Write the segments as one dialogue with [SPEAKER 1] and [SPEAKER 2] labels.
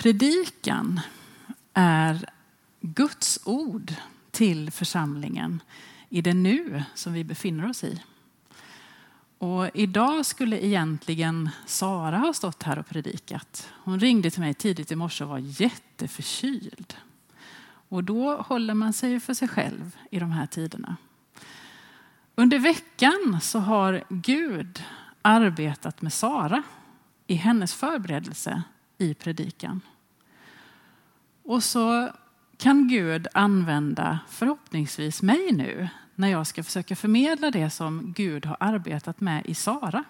[SPEAKER 1] Predikan är Guds ord till församlingen i det nu som vi befinner oss i. Och idag skulle egentligen Sara ha stått här och predikat. Hon ringde till mig tidigt i morse och var jätteförkyld. Och då håller man sig för sig själv i de här tiderna. Under veckan så har Gud arbetat med Sara i hennes förberedelse i predikan. Och så kan Gud använda förhoppningsvis mig nu när jag ska försöka förmedla det som Gud har arbetat med i Sara.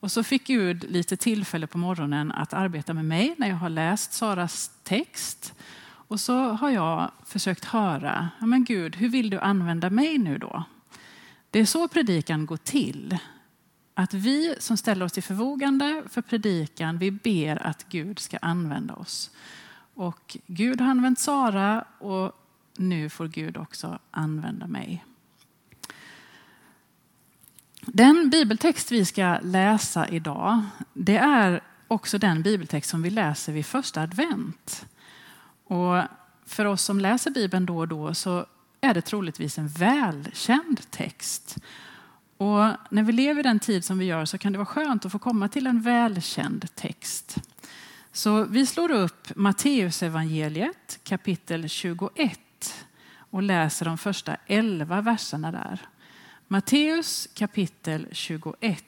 [SPEAKER 1] Och så fick Gud lite tillfälle på morgonen att arbeta med mig när jag har läst Saras text. Och så har jag försökt höra, men Gud, hur vill du använda mig nu då? Det är så predikan går till. Att vi som ställer oss till förfogande för predikan, vi ber att Gud ska använda oss. Och Gud har använt Sara och nu får Gud också använda mig. Den bibeltext vi ska läsa idag, det är också den bibeltext som vi läser vid första advent. Och för oss som läser Bibeln då och då så är det troligtvis en välkänd text. Och när vi lever i den tid som vi gör så kan det vara skönt att få komma till en välkänd text. Så vi slår upp Matteusevangeliet kapitel 21 och läser de första elva verserna där. Matteus kapitel 21.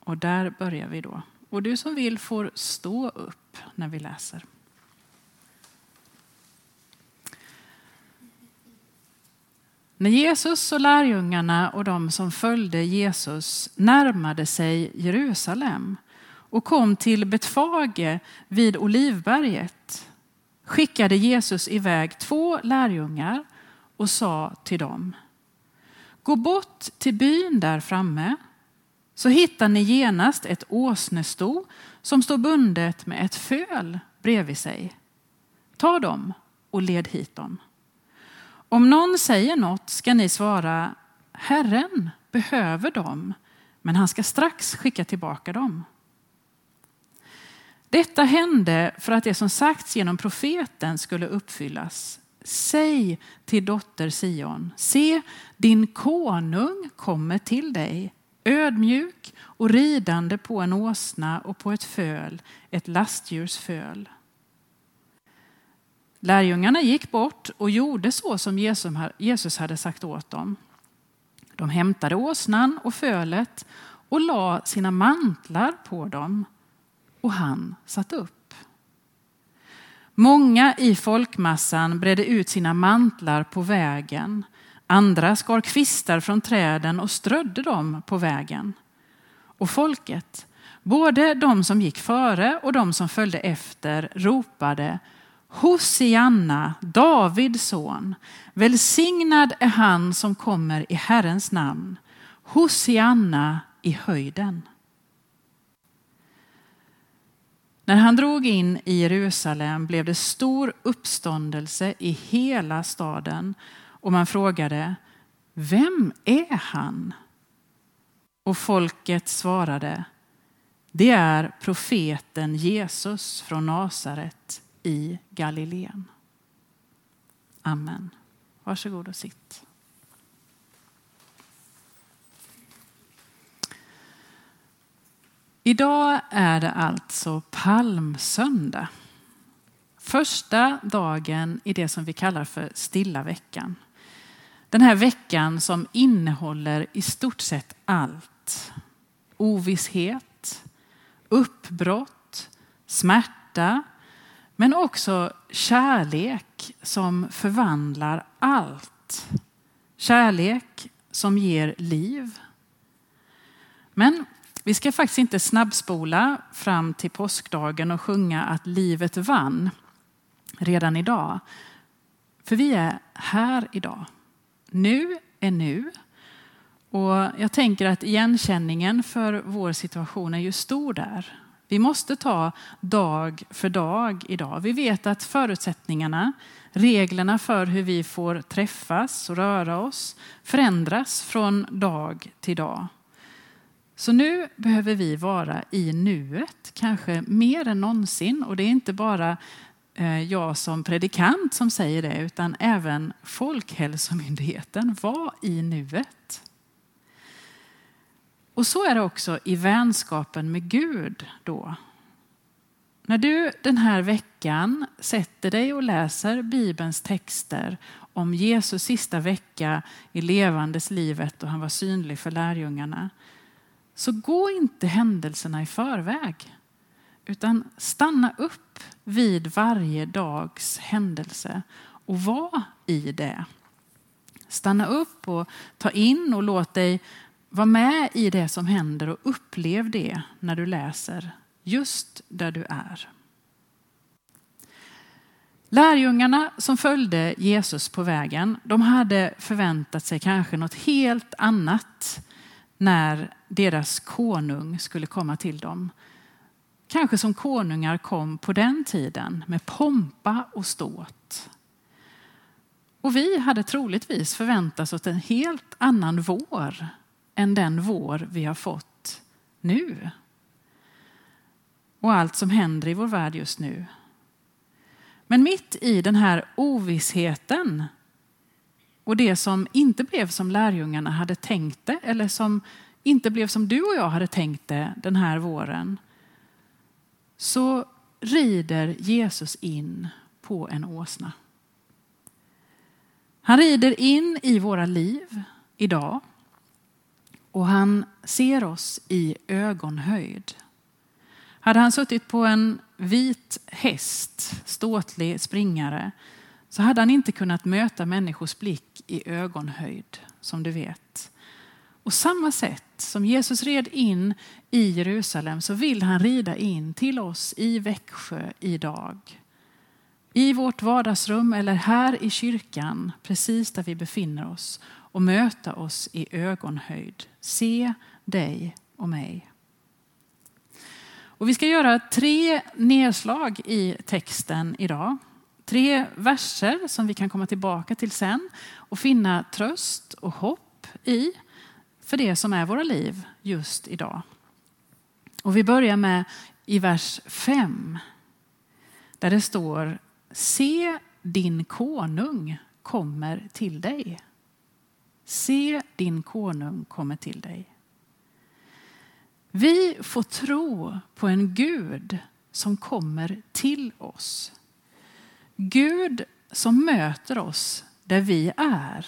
[SPEAKER 1] Och där börjar vi då. Och du som vill får stå upp när vi läser. När Jesus och lärjungarna och de som följde Jesus närmade sig Jerusalem och kom till Betfage vid Olivberget skickade Jesus iväg två lärjungar och sa till dem Gå bort till byn där framme så hittar ni genast ett åsnesto som står bundet med ett föl bredvid sig. Ta dem och led hit dem. Om någon säger något ska ni svara Herren behöver dem, men han ska strax skicka tillbaka dem. Detta hände för att det som sagts genom profeten skulle uppfyllas. Säg till dotter Sion, se din konung kommer till dig, ödmjuk och ridande på en åsna och på ett föl, ett lastdjurs föl. Lärjungarna gick bort och gjorde så som Jesus hade sagt åt dem. De hämtade åsnan och fölet och la sina mantlar på dem och han satt upp. Många i folkmassan bredde ut sina mantlar på vägen. Andra skar kvistar från träden och strödde dem på vägen. Och folket, både de som gick före och de som följde efter, ropade Hosianna, Davids son. Välsignad är han som kommer i Herrens namn. Hosianna i höjden. När han drog in i Jerusalem blev det stor uppståndelse i hela staden och man frågade, vem är han? Och folket svarade, det är profeten Jesus från Nasaret i Galileen. Amen. Varsågod och sitt. Idag är det alltså palmsöndag. Första dagen i det som vi kallar för stilla veckan. Den här veckan som innehåller i stort sett allt. Ovisshet, uppbrott, smärta, men också kärlek som förvandlar allt. Kärlek som ger liv. Men vi ska faktiskt inte snabbspola fram till påskdagen och sjunga att livet vann redan idag. För vi är här idag. Nu är nu. Och jag tänker att igenkänningen för vår situation är ju stor där. Vi måste ta dag för dag idag. Vi vet att förutsättningarna, reglerna för hur vi får träffas och röra oss förändras från dag till dag. Så nu behöver vi vara i nuet, kanske mer än någonsin. Och det är inte bara eh, jag som predikant som säger det, utan även Folkhälsomyndigheten. Var i nuet. Och så är det också i vänskapen med Gud då. När du den här veckan sätter dig och läser Bibelns texter om Jesus sista vecka i levandes livet och han var synlig för lärjungarna. Så gå inte händelserna i förväg, utan stanna upp vid varje dags händelse och var i det. Stanna upp och ta in och låt dig var med i det som händer och upplev det när du läser, just där du är. Lärjungarna som följde Jesus på vägen, de hade förväntat sig kanske något helt annat när deras konung skulle komma till dem. Kanske som konungar kom på den tiden med pompa och ståt. Och vi hade troligtvis förväntat oss en helt annan vår än den vår vi har fått nu. Och allt som händer i vår värld just nu. Men mitt i den här ovissheten och det som inte blev som lärjungarna hade tänkt det eller som inte blev som du och jag hade tänkt det den här våren så rider Jesus in på en åsna. Han rider in i våra liv idag och han ser oss i ögonhöjd. Hade han suttit på en vit häst, ståtlig springare, så hade han inte kunnat möta människors blick i ögonhöjd, som du vet. Och samma sätt som Jesus red in i Jerusalem så vill han rida in till oss i Växjö idag. I vårt vardagsrum eller här i kyrkan, precis där vi befinner oss och möta oss i ögonhöjd. Se dig och mig. Och vi ska göra tre nedslag i texten idag. Tre verser som vi kan komma tillbaka till sen och finna tröst och hopp i för det som är våra liv just idag. Och vi börjar med i vers 5 där det står Se din konung kommer till dig. Se din konung kommer till dig. Vi får tro på en Gud som kommer till oss. Gud som möter oss där vi är.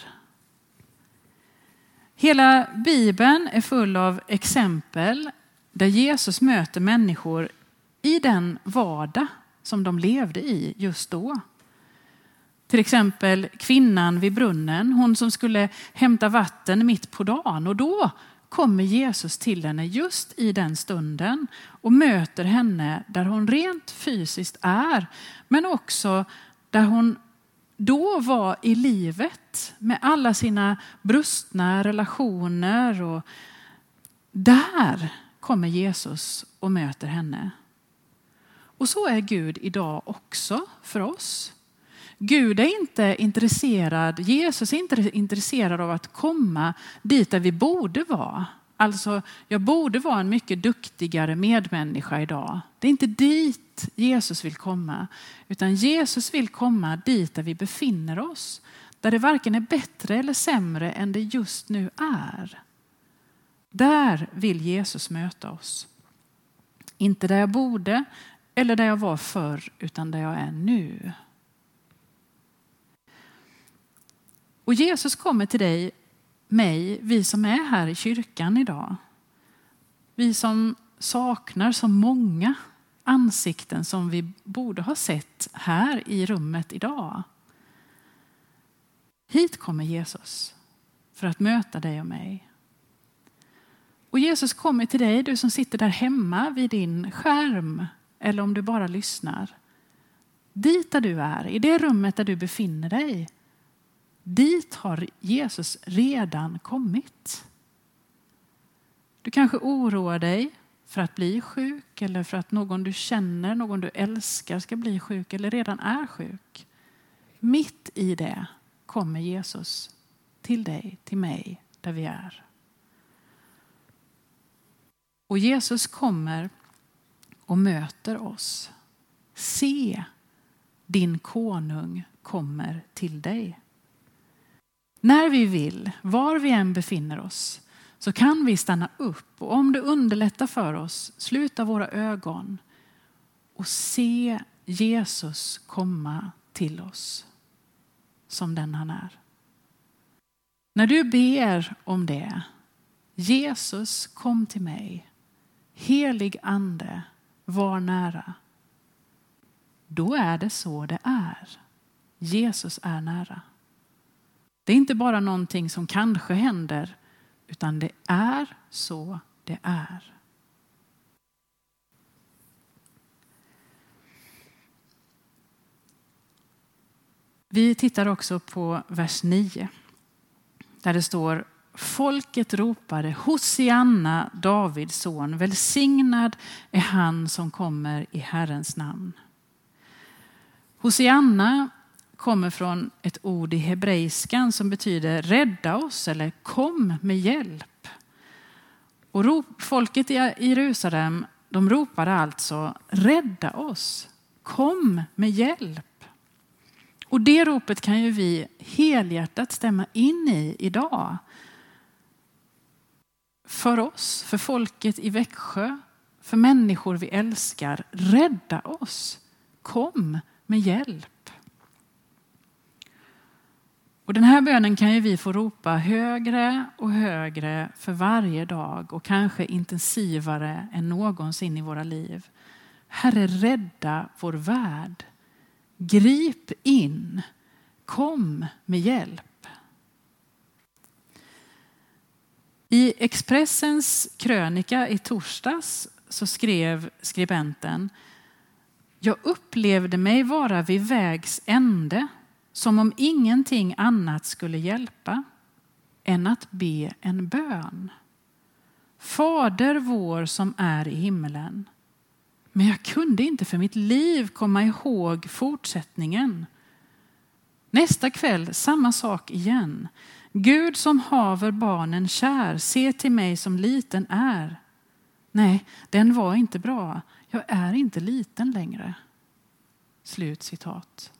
[SPEAKER 1] Hela Bibeln är full av exempel där Jesus möter människor i den vardag som de levde i just då. Till exempel kvinnan vid brunnen, hon som skulle hämta vatten mitt på dagen. Och då kommer Jesus till henne just i den stunden och möter henne där hon rent fysiskt är, men också där hon då var i livet med alla sina brustna relationer. Och där kommer Jesus och möter henne. Och så är Gud idag också för oss. Gud är inte intresserad, Jesus är inte intresserad av att komma dit där vi borde vara. Alltså, jag borde vara en mycket duktigare medmänniska idag. Det är inte dit Jesus vill komma, utan Jesus vill komma dit där vi befinner oss. Där det varken är bättre eller sämre än det just nu är. Där vill Jesus möta oss. Inte där jag borde eller där jag var förr, utan där jag är nu. Och Jesus kommer till dig, mig, vi som är här i kyrkan idag. Vi som saknar så många ansikten som vi borde ha sett här i rummet idag. Hit kommer Jesus för att möta dig och mig. Och Jesus kommer till dig, du som sitter där hemma vid din skärm eller om du bara lyssnar. Dit där du är, i det rummet där du befinner dig. Dit har Jesus redan kommit. Du kanske oroar dig för att bli sjuk eller för att någon du känner, någon du älskar ska bli sjuk eller redan är sjuk. Mitt i det kommer Jesus till dig, till mig, där vi är. Och Jesus kommer och möter oss. Se, din konung kommer till dig. När vi vill, var vi än befinner oss, så kan vi stanna upp och om det underlättar för oss, sluta våra ögon och se Jesus komma till oss som den han är. När du ber om det, Jesus kom till mig, helig ande var nära. Då är det så det är. Jesus är nära. Det är inte bara någonting som kanske händer, utan det är så det är. Vi tittar också på vers 9 där det står Folket ropade Hosianna, Davids son, välsignad är han som kommer i Herrens namn. Hosianna kommer från ett ord i hebreiskan som betyder rädda oss eller kom med hjälp. Och folket i Jerusalem de ropade alltså rädda oss, kom med hjälp. Och det ropet kan ju vi helhjärtat stämma in i idag. För oss, för folket i Växjö, för människor vi älskar. Rädda oss, kom med hjälp. Och den här bönen kan ju vi få ropa högre och högre för varje dag och kanske intensivare än någonsin i våra liv. Herre, rädda vår värld. Grip in. Kom med hjälp. I Expressens krönika i torsdags så skrev skribenten Jag upplevde mig vara vid vägs ände som om ingenting annat skulle hjälpa än att be en bön. Fader vår som är i himmelen. Men jag kunde inte för mitt liv komma ihåg fortsättningen. Nästa kväll samma sak igen. Gud som haver barnen kär, se till mig som liten är. Nej, den var inte bra. Jag är inte liten längre. Slut citat.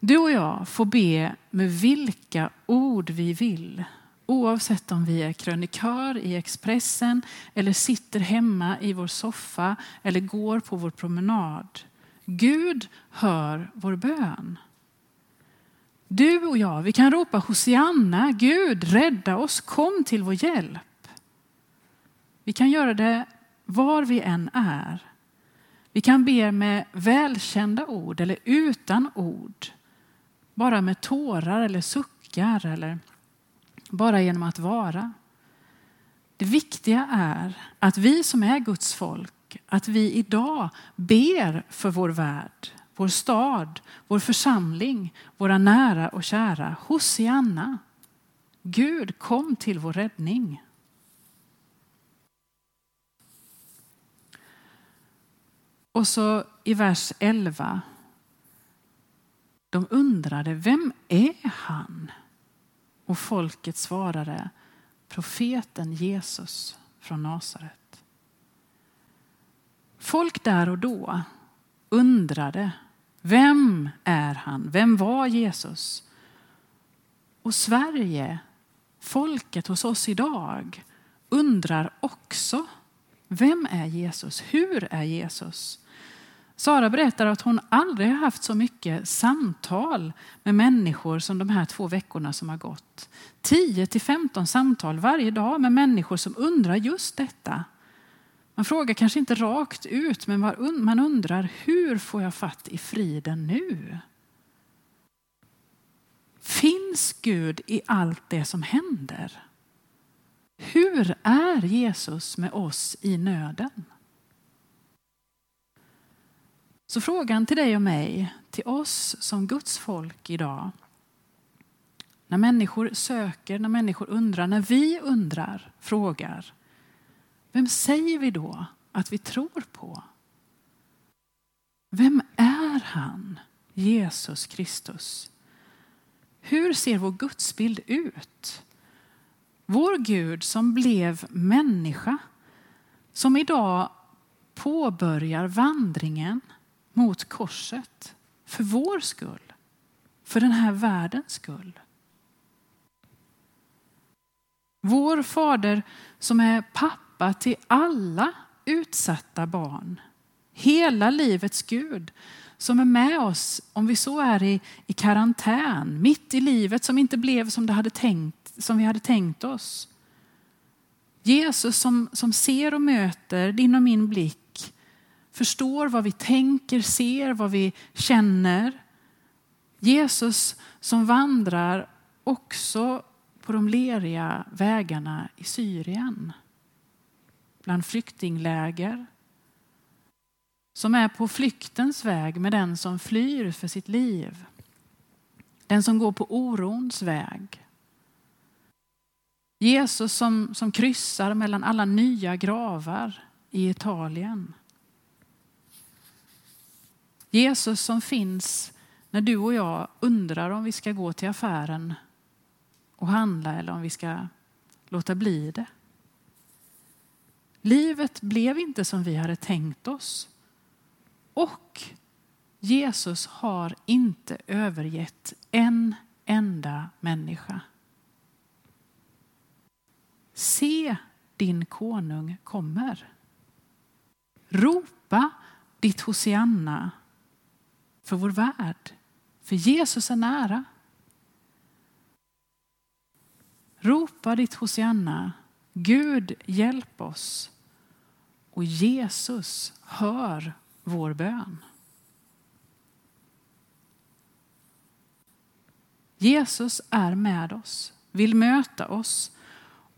[SPEAKER 1] Du och jag får be med vilka ord vi vill. Oavsett om vi är krönikör i Expressen eller sitter hemma i vår soffa eller går på vår promenad. Gud hör vår bön. Du och jag, vi kan ropa Hosianna, Gud rädda oss, kom till vår hjälp. Vi kan göra det var vi än är. Vi kan be med välkända ord eller utan ord. Bara med tårar eller suckar eller bara genom att vara. Det viktiga är att vi som är Guds folk, att vi idag ber för vår värld, vår stad, vår församling, våra nära och kära. Hosianna. Gud kom till vår räddning. Och så i vers 11 de undrade, vem är han? Och folket svarade, profeten Jesus från Nasaret. Folk där och då undrade, vem är han? Vem var Jesus? Och Sverige, folket hos oss idag, undrar också, vem är Jesus? Hur är Jesus? Sara berättar att hon aldrig har haft så mycket samtal med människor som de här två veckorna som har gått. 10 till 15 samtal varje dag med människor som undrar just detta. Man frågar kanske inte rakt ut, men man undrar hur får jag fatt i friden nu? Finns Gud i allt det som händer? Hur är Jesus med oss i nöden? Så frågan till dig och mig, till oss som Guds folk idag. När människor söker, när människor undrar, när vi undrar, frågar. Vem säger vi då att vi tror på? Vem är han, Jesus Kristus? Hur ser vår gudsbild ut? Vår Gud som blev människa, som idag påbörjar vandringen mot korset för vår skull, för den här världens skull. Vår fader som är pappa till alla utsatta barn. Hela livets Gud som är med oss om vi så är i, i karantän, mitt i livet som inte blev som, det hade tänkt, som vi hade tänkt oss. Jesus som, som ser och möter din och min blick, förstår vad vi tänker, ser vad vi känner. Jesus som vandrar också på de leriga vägarna i Syrien. Bland flyktingläger. Som är på flyktens väg med den som flyr för sitt liv. Den som går på orons väg. Jesus som, som kryssar mellan alla nya gravar i Italien. Jesus som finns när du och jag undrar om vi ska gå till affären och handla eller om vi ska låta bli det. Livet blev inte som vi hade tänkt oss. Och Jesus har inte övergett en enda människa. Se, din konung kommer. Ropa ditt Hosianna för vår värld, för Jesus är nära. Ropa ditt Hosianna. Gud hjälp oss. Och Jesus hör vår bön. Jesus är med oss, vill möta oss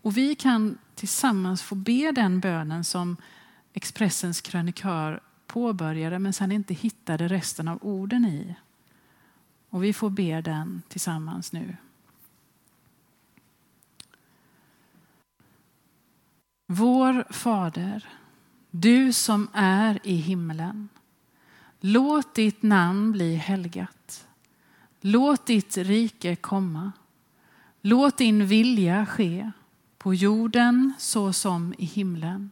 [SPEAKER 1] och vi kan tillsammans få be den bönen som Expressens krönikör påbörjade men sen inte hittade resten av orden i. Och vi får be den tillsammans nu. Vår Fader, du som är i himlen. Låt ditt namn bli helgat. Låt ditt rike komma. Låt din vilja ske på jorden så som i himlen.